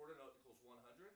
quarter note equals one hundred.